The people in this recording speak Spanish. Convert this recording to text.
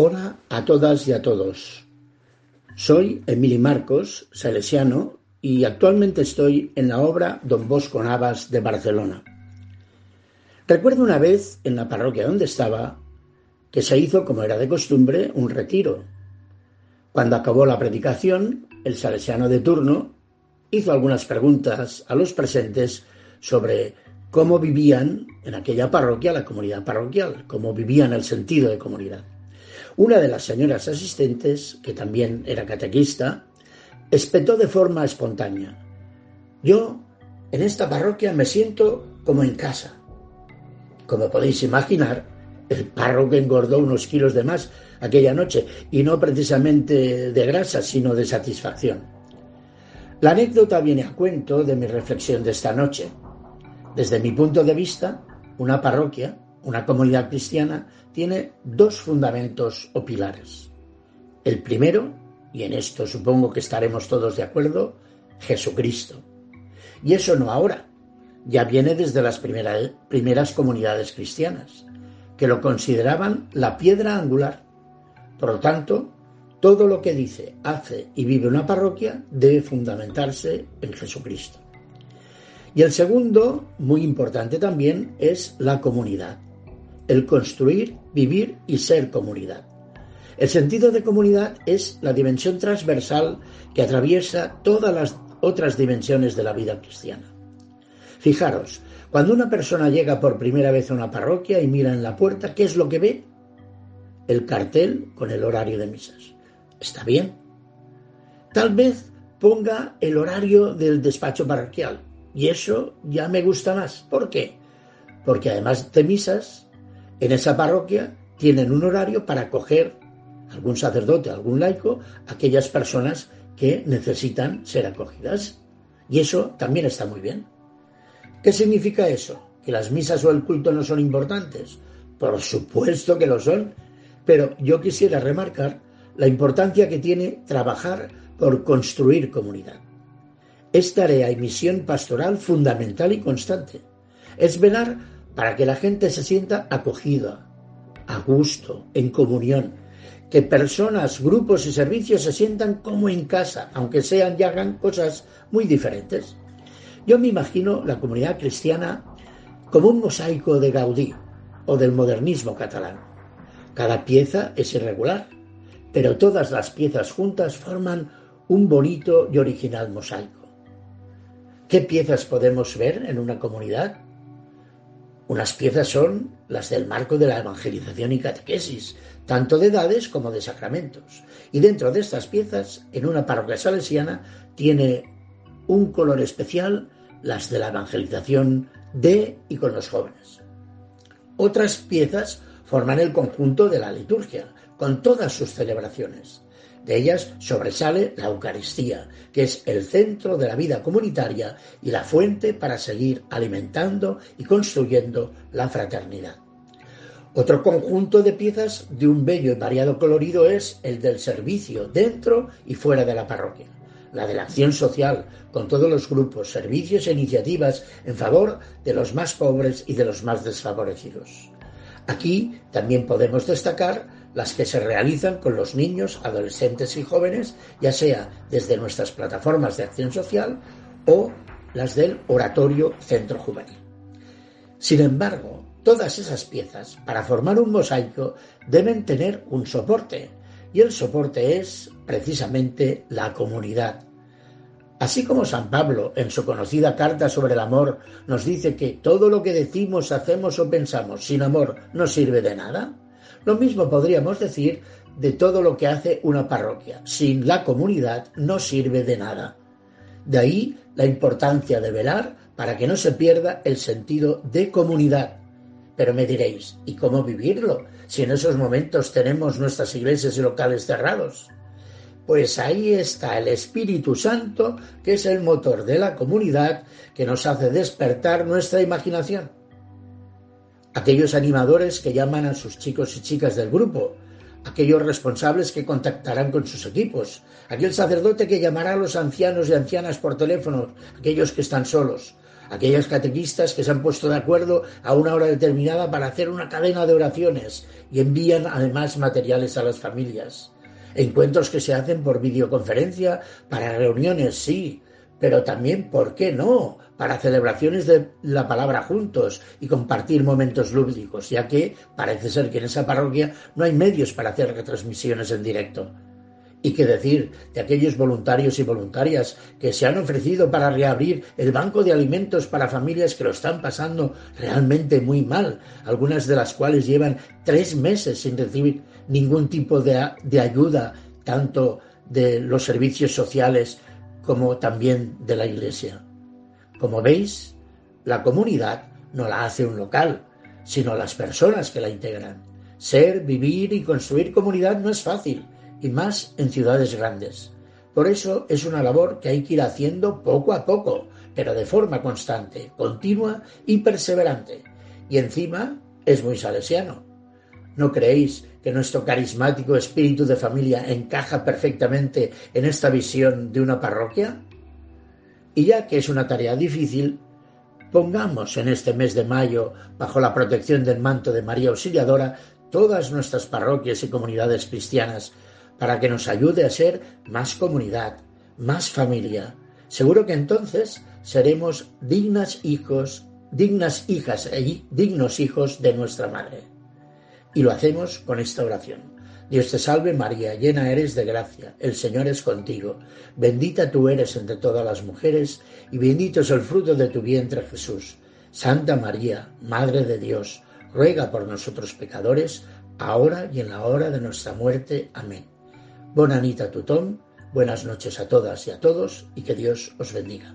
Hola a todas y a todos. Soy Emily Marcos, salesiano, y actualmente estoy en la obra Don Bosco Navas de Barcelona. Recuerdo una vez en la parroquia donde estaba que se hizo, como era de costumbre, un retiro. Cuando acabó la predicación, el salesiano de turno hizo algunas preguntas a los presentes sobre cómo vivían en aquella parroquia la comunidad parroquial, cómo vivían el sentido de comunidad. Una de las señoras asistentes, que también era catequista, espetó de forma espontánea. Yo, en esta parroquia, me siento como en casa. Como podéis imaginar, el párroco engordó unos kilos de más aquella noche, y no precisamente de grasa, sino de satisfacción. La anécdota viene a cuento de mi reflexión de esta noche. Desde mi punto de vista, una parroquia una comunidad cristiana tiene dos fundamentos o pilares. El primero, y en esto supongo que estaremos todos de acuerdo, Jesucristo. Y eso no ahora, ya viene desde las primeras comunidades cristianas, que lo consideraban la piedra angular. Por lo tanto, todo lo que dice, hace y vive una parroquia debe fundamentarse en Jesucristo. Y el segundo, muy importante también, es la comunidad el construir, vivir y ser comunidad. El sentido de comunidad es la dimensión transversal que atraviesa todas las otras dimensiones de la vida cristiana. Fijaros, cuando una persona llega por primera vez a una parroquia y mira en la puerta, ¿qué es lo que ve? El cartel con el horario de misas. Está bien. Tal vez ponga el horario del despacho parroquial. Y eso ya me gusta más. ¿Por qué? Porque además de misas, en esa parroquia tienen un horario para acoger algún sacerdote, algún laico, aquellas personas que necesitan ser acogidas. Y eso también está muy bien. ¿Qué significa eso? ¿Que las misas o el culto no son importantes? Por supuesto que lo son, pero yo quisiera remarcar la importancia que tiene trabajar por construir comunidad. Es tarea y misión pastoral fundamental y constante. Es velar para que la gente se sienta acogida, a gusto, en comunión, que personas, grupos y servicios se sientan como en casa, aunque sean y hagan cosas muy diferentes. Yo me imagino la comunidad cristiana como un mosaico de Gaudí o del modernismo catalán. Cada pieza es irregular, pero todas las piezas juntas forman un bonito y original mosaico. ¿Qué piezas podemos ver en una comunidad? Unas piezas son las del marco de la evangelización y catequesis, tanto de edades como de sacramentos. Y dentro de estas piezas, en una parroquia salesiana, tiene un color especial las de la evangelización de y con los jóvenes. Otras piezas forman el conjunto de la liturgia, con todas sus celebraciones. De ellas sobresale la Eucaristía, que es el centro de la vida comunitaria y la fuente para seguir alimentando y construyendo la fraternidad. Otro conjunto de piezas de un bello y variado colorido es el del servicio dentro y fuera de la parroquia, la de la acción social, con todos los grupos, servicios e iniciativas en favor de los más pobres y de los más desfavorecidos. Aquí también podemos destacar las que se realizan con los niños, adolescentes y jóvenes, ya sea desde nuestras plataformas de acción social o las del Oratorio Centro Juvenil. Sin embargo, todas esas piezas, para formar un mosaico, deben tener un soporte, y el soporte es precisamente la comunidad. Así como San Pablo, en su conocida carta sobre el amor, nos dice que todo lo que decimos, hacemos o pensamos sin amor no sirve de nada, lo mismo podríamos decir de todo lo que hace una parroquia. Sin la comunidad no sirve de nada. De ahí la importancia de velar para que no se pierda el sentido de comunidad. Pero me diréis, ¿y cómo vivirlo si en esos momentos tenemos nuestras iglesias y locales cerrados? Pues ahí está el Espíritu Santo, que es el motor de la comunidad, que nos hace despertar nuestra imaginación aquellos animadores que llaman a sus chicos y chicas del grupo, aquellos responsables que contactarán con sus equipos, aquel sacerdote que llamará a los ancianos y ancianas por teléfono, aquellos que están solos, aquellas catequistas que se han puesto de acuerdo a una hora determinada para hacer una cadena de oraciones y envían además materiales a las familias. Encuentros que se hacen por videoconferencia para reuniones, sí, pero también, ¿por qué no?, para celebraciones de la palabra juntos y compartir momentos lúdicos, ya que parece ser que en esa parroquia no hay medios para hacer retransmisiones en directo. Y qué decir de aquellos voluntarios y voluntarias que se han ofrecido para reabrir el banco de alimentos para familias que lo están pasando realmente muy mal, algunas de las cuales llevan tres meses sin recibir ningún tipo de, de ayuda, tanto de los servicios sociales como también de la Iglesia. Como veis, la comunidad no la hace un local, sino las personas que la integran. Ser, vivir y construir comunidad no es fácil y más en ciudades grandes. Por eso es una labor que hay que ir haciendo poco a poco, pero de forma constante, continua y perseverante. Y encima es muy salesiano. ¿No creéis que nuestro carismático espíritu de familia encaja perfectamente en esta visión de una parroquia? Y ya que es una tarea difícil, pongamos en este mes de mayo, bajo la protección del manto de María Auxiliadora, todas nuestras parroquias y comunidades cristianas para que nos ayude a ser más comunidad, más familia. Seguro que entonces seremos dignas hijos, dignas hijas y dignos hijos de nuestra madre. Y lo hacemos con esta oración. Dios te salve María, llena eres de gracia, el Señor es contigo, bendita tú eres entre todas las mujeres, y bendito es el fruto de tu vientre Jesús. Santa María, Madre de Dios, ruega por nosotros pecadores, ahora y en la hora de nuestra muerte. Amén. Bonanita tutón, buenas noches a todas y a todos y que Dios os bendiga.